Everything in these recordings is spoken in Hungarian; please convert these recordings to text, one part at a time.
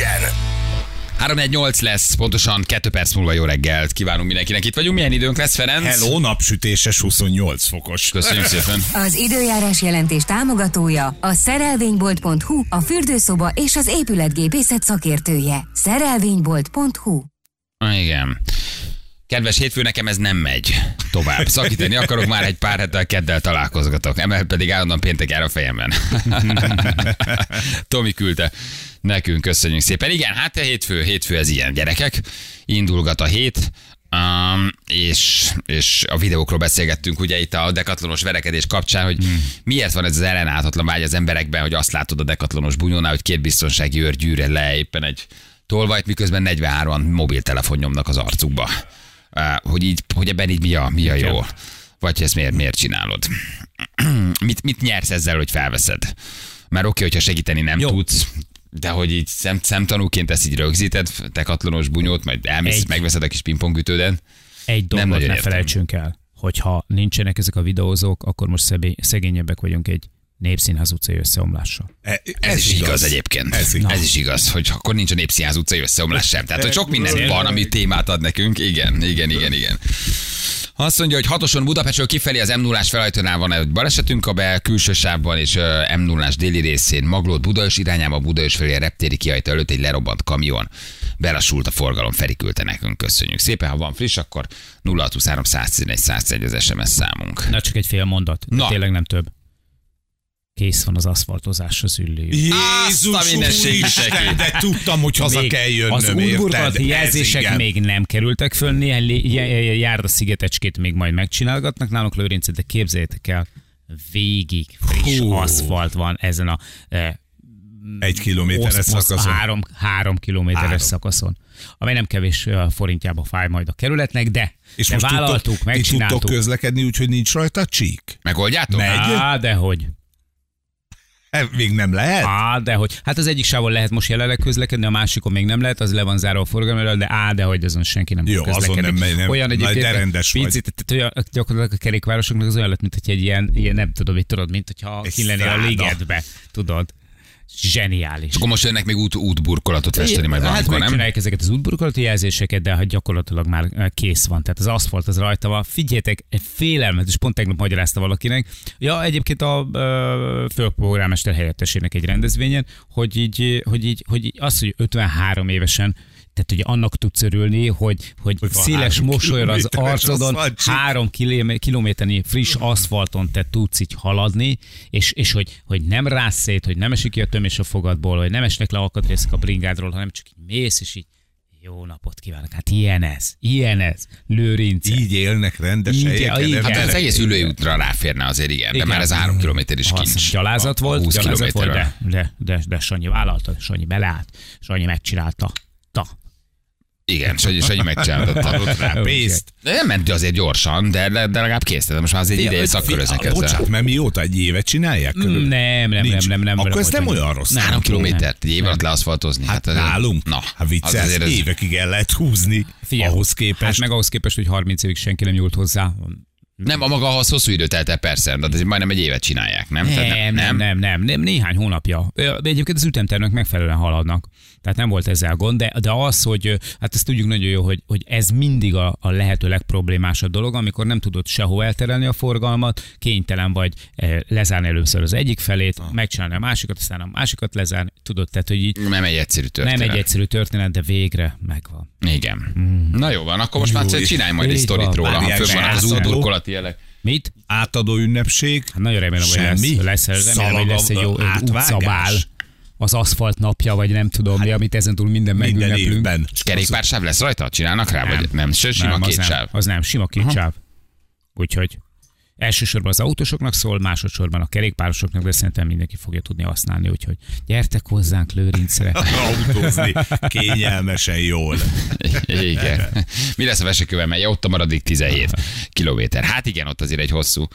legyen! 3-1-8 lesz, pontosan 2 perc múlva jó reggelt. Kívánunk mindenkinek. Itt vagyunk. Milyen időnk lesz, Ferenc? Hello, napsütéses 28 fokos. Köszönjük szépen. Az időjárás jelentés támogatója a szerelvénybolt.hu, a fürdőszoba és az épületgépészet szakértője. Szerelvénybolt.hu Ah, Igen. Kedves hétfő, nekem ez nem megy tovább. Szakítani akarok, már egy pár hettel keddel találkozgatok. Emel pedig állandóan péntek jár a fejemben. Tomi küldte nekünk, köszönjük szépen. Igen, hát a hétfő, hétfő ez ilyen gyerekek. Indulgat a hét. Um, és, és a videókról beszélgettünk ugye itt a dekatlonos verekedés kapcsán, hogy hmm. miért van ez az ellenállhatatlan vágy az emberekben, hogy azt látod a dekatlonos bunyónál, hogy két biztonsági őr gyűre le éppen egy tolvajt, miközben 43-an mobiltelefon nyomnak az arcukba. Uh, hogy, így, hogy ebben így mi a, mi a jó. Vagy ezt miért, miért csinálod? mit, mit nyersz ezzel, hogy felveszed? Mert oké, hogyha segíteni nem Jó. tudsz, de hogy így szem, szemtanúként ezt így rögzíted, te katlonos bunyót, majd elmész, Egy. megveszed a kis pingpongütődet. Egy dolgot nagyon ne értem. felejtsünk el, hogyha nincsenek ezek a videózók, akkor most szebé- szegényebbek vagyunk egy népszínház utcai összeomlással. E- Ez, is igaz, egyébként. Ez Ez, igaz. ez is igaz, hogy akkor nincs a Népszínház utcai összeomlás sem. Tehát, hogy sok minden van, ami témát ad nekünk. Igen, igen, igen, igen. Azt mondja, hogy hatoson Budapestről kifelé az m 0 felajtónál van egy balesetünk, a be külső sávban és m 0 déli részén Maglód Budaörs irányába Budaörs felé a reptéri kiajtó előtt egy lerobbant kamion. Belassult a forgalom, Feri küldte nekünk, köszönjük szépen. Ha van friss, akkor 0623 111 101 az SMS számunk. Na csak egy fél mondat, Na. tényleg nem több. Kész van az aszfaltozás az üllő. Azt a Jézus neki. de tudtam, hogy haza kell jönnöm, az útburkolati jelzések igen. még nem kerültek föl, néhány járda szigetecskét még majd megcsinálgatnak nálunk Lőrincet, de képzeljétek el, végig friss Hú. aszfalt van ezen a eh, Egy kilométeres Osz- szakaszon. Három, három kilométeres Három. szakaszon. Amely nem kevés ö, forintjába fáj majd a kerületnek, de, És de most vállaltuk, tudtok, ti tudtok megcsináltuk. közlekedni, úgyhogy nincs rajta csík? Megoldjátok? Megy. Á, dehogy. E, Még nem lehet? Á, dehogy. Hát az egyik sávon lehet most jelenleg közlekedni, a másikon még nem lehet, az le van zárva a forgalomra, de á, dehogy azon senki nem Jó, azon nem megy, nem. Olyan egyébként, de rendes picit, tehát olyan, gyakorlatilag a kerékvárosoknak az olyan lett, mint hogy egy ilyen, ilyen nem tudom, mit tudod, mint hogyha ki lennél a ligetbe, tudod. Zseniális. Akkor most jönnek még út, útburkolatot festeni majd hát valamikor, nem? megcsinálják ezeket az útburkolati jelzéseket, de hát gyakorlatilag már eh, kész van. Tehát az aszfalt az rajta van. Figyeljetek, egy félelmetes, pont tegnap magyarázta valakinek. Ja, egyébként a ö, főpolgármester helyettesének egy rendezvényen, hogy így, hogy így, hogy így az, hogy 53 évesen tehát ugye annak tudsz örülni, hogy, hogy, Hogy széles mosolyra az arcodon, három kilométernyi friss aszfalton te tudsz így haladni, és, és hogy, hogy nem rász szét, hogy nem esik ki a tömés a fogadból, hogy nem esnek le alkatrészek a bringádról, hanem csak így mész, és így jó napot kívánok. Hát ilyen ez, ilyen ez. Lőrince. Így élnek rendes Így, helyeken. igen. Hát emberek? az egész ülői útra ráférne azért, igen, de már ez három kilométer is Az kincs. Gyalázat A- a volt, 20 gyalázat volt, de, de, de, de Sanyi vállalta, Sanyi beleállt, Sanyi megcsinálta. Ta. Igen, Sanyi, Sanyi megcsinálta. Adott rá pénzt. De nem ment azért gyorsan, de, de, de legalább kész. De most már az egy ideje szakköröznek ezzel. Bocsánat, mert mióta egy évet csinálják? Körülbelül? Nem, nem, nem, Nincs. nem, nem. Akkor ez nem olyan rossz. Nem, Három tudom, kilométert nem. egy év alatt leaszfaltozni. Hát ez- nálunk? Na, hát az azért ez- évekig el lehet húzni. Figyelj, ahhoz képest. Hát meg ahhoz képest, hogy 30 évig senki nem nyúlt hozzá. Nem, a maga ahhoz hosszú időt telt el persze, de ez majdnem egy évet csinálják, nem? Tehát Nem, nem, nem, nem, nem, néhány hónapja. Ö, Egyébként az ütemtervnek megfelelően haladnak. Tehát nem volt ezzel gond, de, de az, hogy hát ezt tudjuk nagyon jó, hogy, hogy ez mindig a, a lehető legproblémásabb dolog, amikor nem tudod sehol elterelni a forgalmat, kénytelen vagy lezárni először az egyik felét, megcsinálni a másikat, aztán a másikat lezárni, tudod, tehát hogy így Nem egy egyszerű történet. nem egy egyszerű történet, de végre megvan. Igen. Na jó van, akkor most már Jó, csinálj majd egy sztorit van. róla, ha fönn vannak az elszadó. Jelek. Mit? Átadó ünnepség. Hát nagyon remélem, hogy Semmi? lesz, lesz, remélem, hogy lesz egy jó utcabál, az aszfalt napja, vagy nem tudom mi, amit ezen túl minden Minden megünneplünk. évben. És kerékpársáv lesz rajta? Csinálnak rá? Vagy nem? Sőt, sima nem, az két nem, sáv. Az nem, sima két sáv. Úgyhogy elsősorban az autósoknak szól, másodszorban a kerékpárosoknak, de szerintem mindenki fogja tudni használni, úgyhogy gyertek hozzánk Lőrincre. Autózni kényelmesen jól. Igen. Mi lesz a vesekővel, mert ott a maradik 17 kilométer. Hát igen, ott azért egy hosszú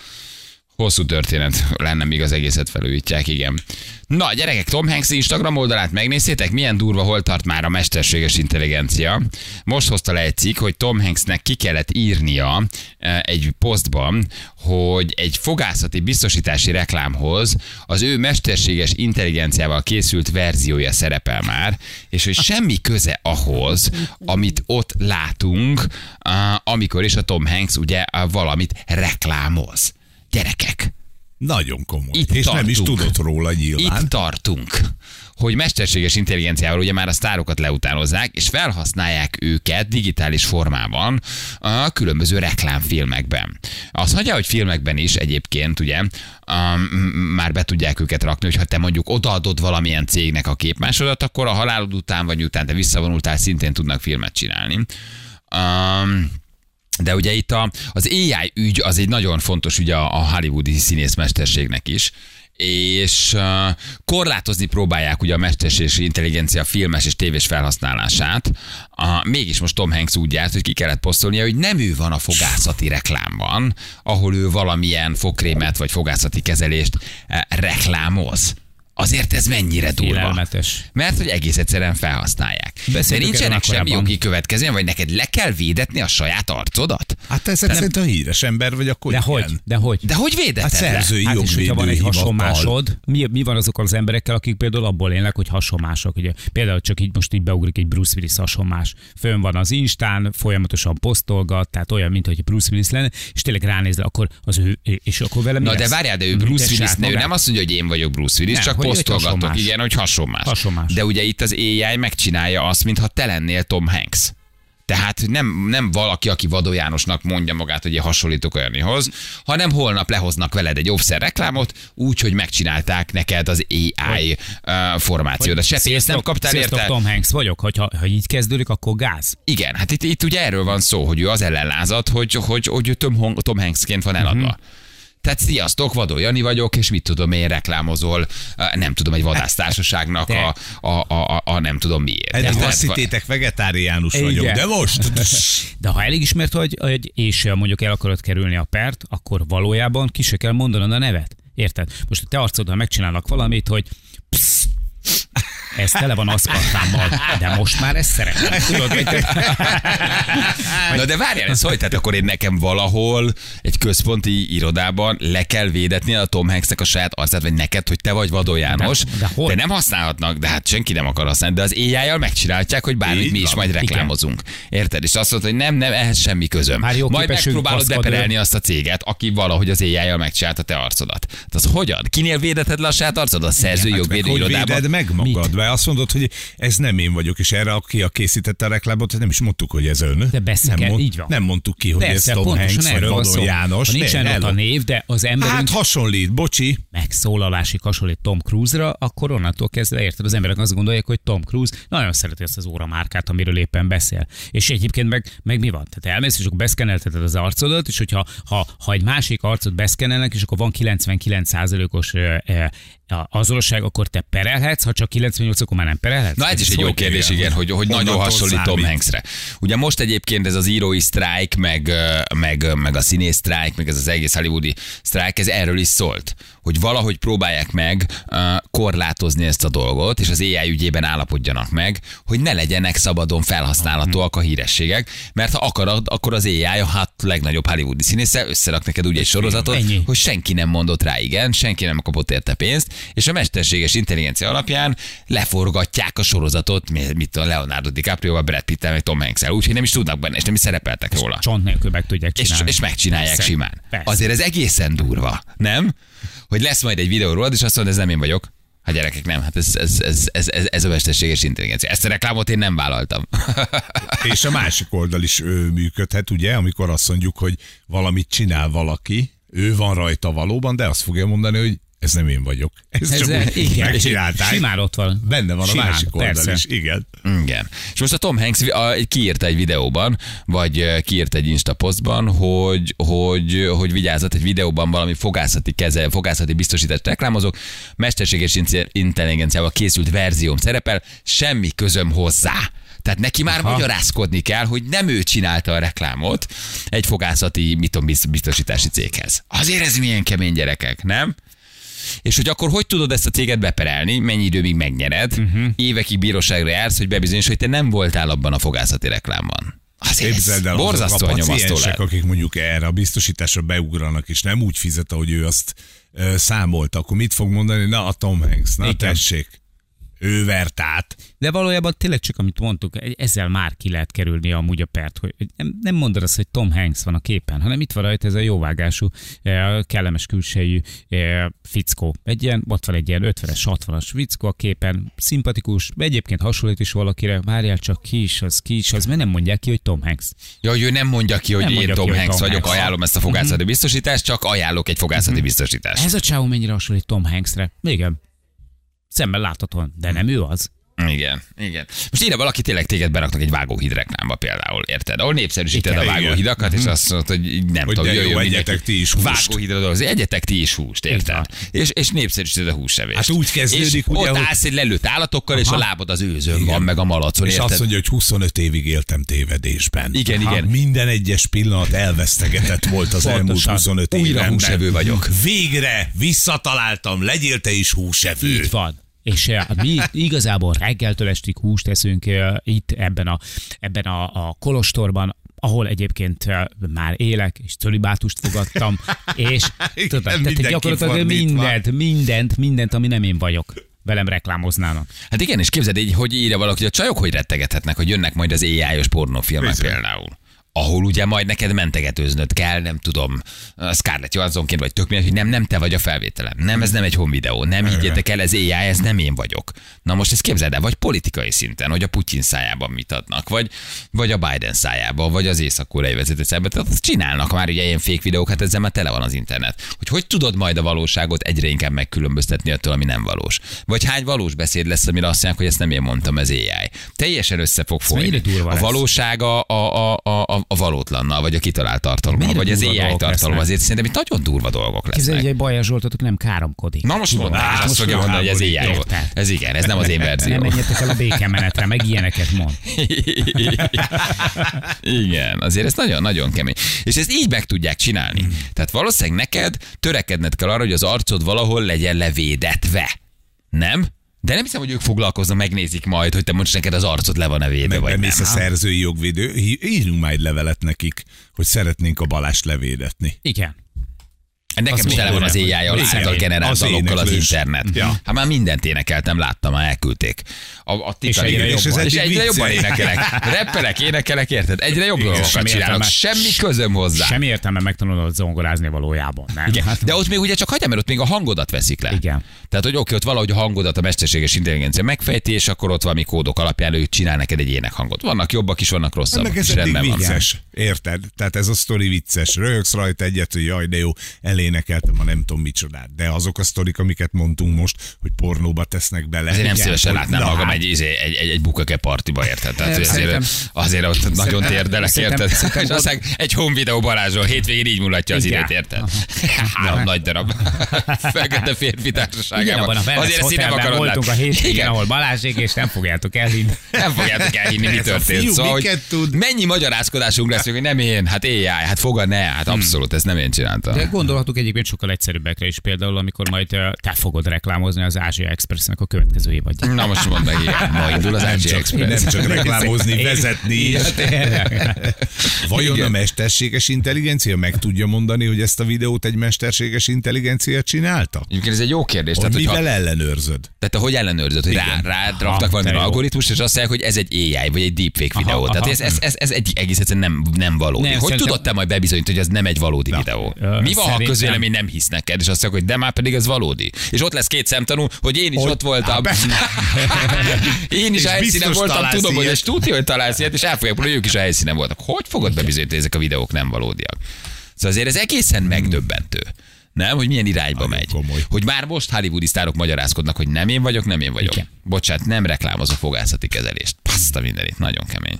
Hosszú történet lenne, míg az egészet felújítják, igen. Na, gyerekek, Tom Hanks Instagram oldalát megnéztétek? Milyen durva, hol tart már a mesterséges intelligencia. Most hozta le egy cikk, hogy Tom Hanksnek ki kellett írnia eh, egy posztban, hogy egy fogászati biztosítási reklámhoz az ő mesterséges intelligenciával készült verziója szerepel már, és hogy semmi köze ahhoz, amit ott látunk, amikor is a Tom Hanks ugye valamit reklámoz. Gyerekek, Nagyon komoly. Itt és nem is tartunk. tudott róla nyilván. itt tartunk, hogy mesterséges intelligenciával ugye már a sztárokat leutánozzák, és felhasználják őket digitális formában a különböző reklámfilmekben. Az hagyja, hogy filmekben is egyébként ugye um, már be tudják őket rakni, hogyha te mondjuk odaadod valamilyen cégnek a képmásodat, akkor a halálod után vagy után te visszavonultál, szintén tudnak filmet csinálni. Um, de ugye itt a, az AI ügy az egy nagyon fontos ügy a, a hollywoodi színészmesterségnek is, és korlátozni próbálják ugye a mesterséges intelligencia filmes és tévés felhasználását. Uh, mégis most Tom Hanks úgy járt, hogy ki kellett posztolnia, hogy nem ő van a fogászati reklámban, ahol ő valamilyen fogkrémet vagy fogászati kezelést reklámoz. Azért ez mennyire durva. Félelmetes. Mert hogy egész egyszerűen felhasználják. De Beszéltünk nincsenek semmi jogi következmény, vagy neked le kell védetni a saját arcodat? Hát ezek szerint a híres ember vagy, akkor De igen. hogy? De hogy? De hogy védeted Hát le? szerzői Hát és hogyha van egy hasonmásod, mi, mi van azokkal az emberekkel, akik például abból élnek, hogy hasonmások. Ugye, például csak így most így beugrik egy Bruce Willis hasonmás. Fönn van az Instán, folyamatosan posztolgat, tehát olyan, mint hogy Bruce Willis lenne, és tényleg ránézel, akkor az ő, és akkor vele mi Na de várjál, de ő Bruce Willis, ő nem azt mondja, hogy én vagyok Bruce Willis, Nem, csak posztolgatok, hasonmás. igen, hogy hasonmás. Hasonmás. De ugye itt az AI megcsinálja azt, mintha te lennél Tom Hanks. Tehát nem, nem valaki, aki Vadó Jánosnak mondja magát, hogy én hasonlítok olyanihoz, hanem holnap lehoznak veled egy offszer reklámot, úgy, hogy megcsinálták neked az AI uh, formációdat. Se pénzt nem kaptál érte. Tom Hanks vagyok, hogyha, ha így kezdődik, akkor gáz. Igen, hát itt, itt ugye erről van szó, hogy ő az ellen lázad, hogy, hogy, hogy Tom, Tom Hanksként van eladva. Uh-huh. Tehát sziasztok, Vadó Jani vagyok, és mit tudom én, reklámozol, eh, nem tudom, egy vadásztársaságnak De. a, a, a, a, a, nem tudom miért. Eddig Tehát- azt hittétek, vegetáriánus vagyok, de most? De ha elég ismert vagy, hogy, és mondjuk el akarod kerülni a pert, akkor valójában ki se kell mondanod a nevet. Érted? Most a te arcoddal megcsinálnak valamit, hogy psz, ez tele van aszpartámmal, de most már. Tudod, hogy Na de várjál, ez hogy? Tehát akkor én nekem valahol egy központi irodában le kell védetni a Tom Hanksnek a saját arcát, vagy neked, hogy te vagy Vadó János. De- de hol? de nem használhatnak, de hát senki nem akar használni, de az AI-jal megcsinálják, hogy bármit mi is majd reklámozunk. Érted? És azt mondta, hogy nem, nem, ehhez semmi közöm. Már jó majd megpróbálod beperelni azt a céget, aki valahogy az AI-jal megcsinálta te arcodat. Tehát az hogyan? Kinél védeted le a saját arcodat? A szerzői Hát jogvédő hogy irodában? véded meg magad, mert azt mondod, hogy ez nem én vagyok, és erre aki a készítette a reklámot, nem is mondtuk, hogy ez ön. De beszélget- nem, így van. nem mondtuk ki, hogy Persze, ez Tom Hanks, vagy szó. János. Ha nincsen ott a név, de az emberünk Hát hasonlít, bocsi. megszólalásig hasonlít Tom Cruise-ra, akkor onnantól kezdve érted, az emberek azt gondolják, hogy Tom Cruise nagyon szereti ezt az óramárkát, amiről éppen beszél. És egyébként meg, meg mi van? Tehát elmész, és akkor beszkenelteted az arcodat, és hogyha ha, ha egy másik arcot beszkenelnek, és akkor van 99%-os ö, ö, a azonosság, akkor te perelhetsz, ha csak 98, akkor már nem perelhetsz. Na ez is egy jó kérdés, igen, hogy, hogy nagyon hasonlít Tom? Hanksre. Ugye most egyébként ez az írói sztrájk, meg, meg, meg a színész sztrájk, meg ez az egész hollywoodi sztrájk, ez erről is szólt, hogy valahogy próbálják meg uh, korlátozni ezt a dolgot, és az AI ügyében állapodjanak meg, hogy ne legyenek szabadon felhasználhatóak a hírességek, mert ha akarod, akkor az AI a hát legnagyobb hollywoodi színésze összerak neked úgy egy sorozatot, Ennyi. hogy senki nem mondott rá igen, senki nem kapott érte pénzt, és a mesterséges intelligencia alapján leforgatják a sorozatot, mi- mit a Leonardo DiCaprio, Brad Pitt-tel, meg Tom Hanks-el, úgyhogy nem is tudnak benne, és nem is szerepeltek róla. Csont nélkül meg tudják És, csinálni. és megcsinálják Persze. simán. Persze. Azért ez egészen durva, nem? Hogy lesz majd egy videó rólad, és azt mondod, ez nem én vagyok. Hát gyerekek, nem, hát ez, ez, ez, ez, ez, ez a mesterséges intelligencia. Ezt a reklámot én nem vállaltam. És a másik oldal is ő, működhet, ugye, amikor azt mondjuk, hogy valamit csinál valaki, ő van rajta valóban, de azt fogja mondani, hogy ez nem én vagyok. Ez, Ez, csak eh, úgy igen, megcsinálták. Simán ott van. Benne van Simán, a másik oldal persze. is, igen. Igen. És most a Tom Hanks a- kiírta egy videóban, vagy ö, kiírta egy Insta posztban, hogy, hogy, hogy vigyázzat egy videóban valami fogászati keze, fogászati biztosítást reklámozok, mesterséges intelligenciával készült verzióm szerepel, semmi közöm hozzá. Tehát neki már Aha. magyarázkodni kell, hogy nem ő csinálta a reklámot egy fogászati mitom biztosítási céghez. Azért ez milyen kemény gyerekek, nem? És hogy akkor hogy tudod ezt a céget beperelni, mennyi időig megnyered, uh-huh. évekig bíróságra jársz, hogy bebizonyos, hogy te nem voltál abban a fogászati reklámban. Azért Képzeld el, azok a paciensek, akik mondjuk erre a biztosításra beugranak, és nem úgy fizet, ahogy ő azt számolta, akkor mit fog mondani? Na, a Tom Hanks, na Igen. tessék. Ő vert át. De valójában tényleg csak, amit mondtuk, ezzel már ki lehet kerülni amúgy a pert, hogy nem, nem mondod azt, hogy Tom Hanks van a képen, hanem itt van rajta ez a jóvágású, eh, kellemes külsejű eh, fickó. Egy ilyen, ott van egy ilyen 50-es, 60-as fickó a képen, szimpatikus, egyébként hasonlít is valakire, várjál csak ki is az, ki is az, mert nem mondják ki, hogy Tom Hanks. Ja, hogy ő nem mondja ki, hogy Nem én Tom ki, Hanks Tom vagyok, Hanks. ajánlom ezt a fogászati biztosítást, csak ajánlok egy fogászati biztosítást. Ez a csávó mennyire hasonlít Tom Hanksre? Igen. Szemmel láthatóan, de nem ő az. Igen, igen. Most ide valaki tényleg téged beraknak egy vágóhíd reklámba például, érted? Ahol népszerűsíted Igen. a vágóhidakat, és azt mondod, hogy nem Hogy tudom, de jó, jöjjön egyetek ti is húst. Vágóhídra dolgozni, egyetek ti is húst, érted? És, és népszerűsíted a húsevést. Hát úgy kezdődik, és ugye, ott hogy- állsz egy lelőtt állatokkal, és a lábad az őzön van, meg a malacon, És érted? azt mondja, hogy 25 évig éltem tévedésben. Igen, igen. Minden egyes pillanat elvesztegetett volt az elmúlt Pontosan. 25 Újra évemben. húsevő vagyok. Végre visszataláltam, legyél te is húsevő. Így van. És eh, mi igazából reggeltől estig húst eszünk eh, itt ebben a, ebben a, a kolostorban, ahol egyébként eh, már élek, és cölibátust fogadtam, és tudod, tehát gyakorlatilag mindent, mindent, mindent, ami nem én vagyok, velem reklámoznának. Hát igen, és képzeld így, hogy írja valaki, hogy a csajok hogy rettegethetnek, hogy jönnek majd az AI-os pornófilmek például. Ahol ugye majd neked mentegetőznöd kell, nem tudom, Scarlett Johanssonként vagy tök mindegy, hogy nem, nem te vagy a felvételem. Nem, ez nem egy home videó. Nem higgyétek el, ez AI, ez nem én vagyok. Na most ezt képzeld el, vagy politikai szinten, hogy a Putyin szájában mit adnak, vagy, vagy a Biden szájában, vagy az észak-koreai vezető szájában. Tehát azt csinálnak már ugye ilyen fake videók, hát ezzel már tele van az internet. Hogy hogy tudod majd a valóságot egyre inkább megkülönböztetni attól, ami nem valós. Vagy hány valós beszéd lesz, amire azt mondják, hogy ezt nem én mondtam, ez AI. Teljesen össze fog folyni. A lesz. valóság a, a, a, a, a valótlannal, vagy a kitalált tartalommal, vagy az AI tartalom. Azért szerintem itt nagyon durva dolgok Képzelj, lesznek. hogy egy Bajer Zsoltotok nem káromkodik. Na most mondd azt most fogja mondani, hogy ez AI. Ez igen, ez nem az én Nem verzió. menjetek el a békemenetre, meg ilyeneket mond. Igen, azért ez nagyon-nagyon kemény. És ezt így meg tudják csinálni. Tehát valószínűleg neked törekedned kell arra, hogy az arcod valahol legyen levédetve. Nem? De nem hiszem, hogy ők foglalkoznak, megnézik majd, hogy te most neked az arcod le van-e védve, Meg vagy nem. a szerzői jogvédő, írjunk már egy levelet nekik, hogy szeretnénk a Balást levédetni. Igen. Nekem Az is tele van az hogy- által Igen, generált az dalokkal az internet. Ja. Hát már mindent énekeltem, láttam, már elküldték. A, a Titanic- egyre és, jobban. és És egyre jobban énekelek. Reppelek, énekelek, érted? Egyre jobb dolgokat semmi csinálok. Semmi közöm hozzá. Semmi értelme megtanulod zongorázni valójában. Nem? Igen. Hát, De ott még ugye csak hagyjam, mert ott még a hangodat veszik le. Igen. Tehát, hogy oké, ott valahogy a hangodat a mesterséges intelligencia megfejti, és akkor ott valami kódok alapján ő csinál neked egy énekhangot. Vannak jobbak is, vannak rosszabbak Meg ez vicces, érted? Tehát ez a sztori vicces. Röhögsz rajta egyet, hogy jaj, de jó, elénekeltem a nem tudom micsodát. De azok a sztorik, amiket mondtunk most, hogy pornóba tesznek bele. Ezért nem szívesen látnám na, magam hát, egy, egy, egy, egy bukake partiba, érted? Tehát Nem, azért, szerintem- azért ott nagyon térdelek, szerintem- érted? szerintem És aztán egy home videó Balázsról hétvégén így mulatja az időt, érted? Három nagy darab. Fekete férfi társaságában. Azért ezt nem akarod voltunk a hétvégén, ahol Balázsék, és nem fogjátok elhinni. Nem fogjátok elhinni, mi történt. Szóval, tud? mennyi magyarázkodásunk lesz, hogy nem én, hát AI, hát fogad ne, hát abszolút, ezt nem én csináltam. De gondolhatunk egyébként sokkal egyszerűbbekre is, például amikor majd te fogod reklámozni az Ázsia Expressnek a következő évadját. Na most mondd meg. Ma indul az Ázsia Express. nem csak reklámozni, vezetni is. Vajon Igen. a mesterséges intelligencia meg tudja mondani, hogy ezt a videót egy mesterséges intelligencia csinálta? Egyébként ez egy jó kérdés. Hogy Tehát, hogyha, mivel ellenőrzöd? tehát te hogy ellenőrzöd, hogy rá, Igen. rá Aha, raktak valami algoritmust, és azt mondják, hogy ez egy AI, vagy egy deepfake Aha, videó. Tehát aha. ez, ez, ez, ez egy egész egyszerűen nem, nem valódi. Nem, hogy tudod te majd bebizonyítani, hogy ez nem egy valódi videó? Mi van, ha szerintem- közvélemény nem hisz neked, és azt mondják, hogy de már pedig ez valódi. És ott lesz két szemtanú, hogy én is Hogy- ott voltam. Én is a helyszínen voltam, tudom, hogy és tudja, hogy találsz ilyet, és el fogják hogy ők is a helyszínen voltak. Hogy fogod bebizonyítani, hogy ezek a videók nem valódiak? Szóval azért ez egészen megdöbbentő. Nem, hogy milyen irányba Nagyon megy. komoly. Hogy már most hollywoodi sztárok magyarázkodnak, hogy nem én vagyok, nem én vagyok. Igen. Bocsát, nem reklámozó fogászati kezelést. Paszta mindenit, nagyon kemény.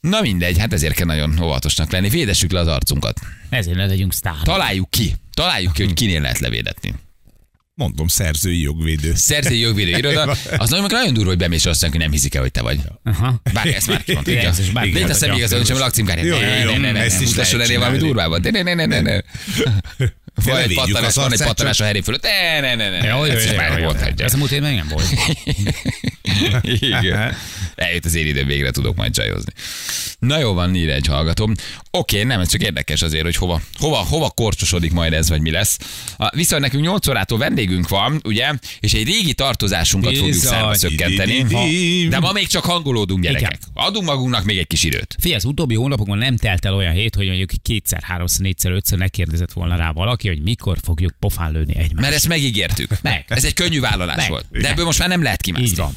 Na mindegy, hát ezért kell nagyon óvatosnak lenni. Védessük le az arcunkat. Ezért ne legyünk sztár. Találjuk ki. Találjuk ki, hogy kinél lehet levédetni. Mondom, szerzői jogvédő. Szerzői jogvédő iroda, az nagyon, nagyon durva, hogy bemész azt mondja, hogy nem hiszik el, hogy te vagy. Aha. Bár ezt már kimondta. Igen, ez is bárki Légy a mondhatja. személyigazoló, sem a lakcímkártya. Jó, jó, Ne, jó, ne, ne, ne, ezt ne, is mutasson lehet elé valami csinálni. durvábbat. Ne, ne, ne, ne, ne. Van egy Levédjük pattanás, van egy pattanás a heré fölött. Ne, ne, ne, ne. Ja, Ez már volt hagyja. Ez a múlt évben nem volt. Igen. Eljött az én időm, végre tudok majd csajozni. Na jó van, ír egy hallgatom. Oké, nem, ez csak érdekes azért, hogy hova, hova, hova korcsosodik majd ez, vagy mi lesz. Viszont nekünk 8 órától vendégünk van, ugye, és egy régi tartozásunkat fogjuk számba szökkenteni. De ma még csak hangolódunk, gyerekek. Adunk magunknak még egy kis időt. Figyelj, az utóbbi hónapokban nem telt el olyan hét, hogy mondjuk kétszer, háromszor, négyszer, ötször ne kérdezett volna rá valaki, hogy mikor fogjuk pofán lőni egymást. Mert ezt megígértük. Meg. Ez egy könnyű vállalás Meg. volt. De ebből most már nem lehet kimászni. Így van.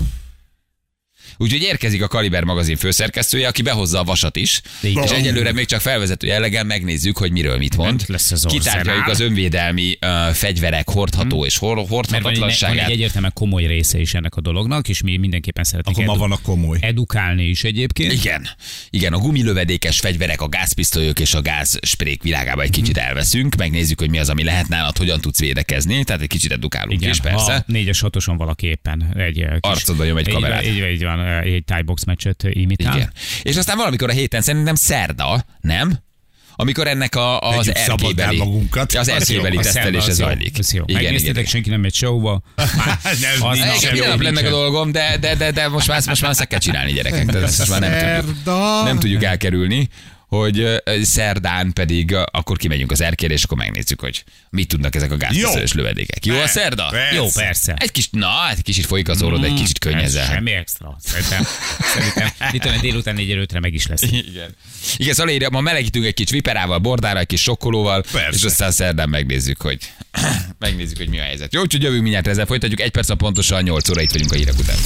Úgyhogy érkezik a Kaliber magazin főszerkesztője, aki behozza a vasat is. Így és egyelőre még csak felvezető jelleggel megnézzük, hogy miről mit mond. Lesz az Kitárgyaljuk az önvédelmi uh, fegyverek hordható és hor- Mert van egy, hordhatatlanságát. egy egyértelműen komoly része is ennek a dolognak, és mi mindenképpen szeretnénk Akkor ma edu- van a komoly. edukálni is egyébként. Igen, igen, a gumilövedékes fegyverek, a gázpisztolyok és a gázsprék világába egy kicsit elveszünk, megnézzük, hogy mi az, ami lehet nálad, hogyan tudsz védekezni, tehát egy kicsit edukálunk Igen, is, persze. ha négyes hatoson valaki éppen egy kis, Arcodba nyom egy így, kamerát. Így, így van, eh, egy Thai box meccset imitál. Igen. És aztán valamikor a héten szerintem szerda, nem? Amikor ennek a, az erkélybeli, magunkat. az szerda tesztelése zajlik. az jó. Igen, Megnéztétek, igen. senki nem megy showba. Nem, Az nincs minden nap lenne a dolgom, de, de, de, de most már, most már ezt kell csinálni gyerekek. Tehát ezt most már nem tudjuk, nem tudjuk elkerülni hogy szerdán pedig akkor kimegyünk az erkére, és akkor megnézzük, hogy mit tudnak ezek a gázpisztolyos lövedékek. Jó a szerda? Persze. Jó, persze. Egy kis, na, egy kicsit folyik az orrod, egy kicsit Ez könnyezzel. Semmi extra. Szerintem, szerintem itt olyan délután négy előtre meg is lesz. Igen. Igen, szóval írja, ma melegítünk egy kis viperával, bordára, egy kis sokkolóval, Persze. és aztán szerdán megnézzük, hogy megnézzük, hogy mi a helyzet. Jó, úgyhogy jövünk mindjárt ezzel folytatjuk. Egy perc a pontosan 8 óra itt vagyunk a hírek után.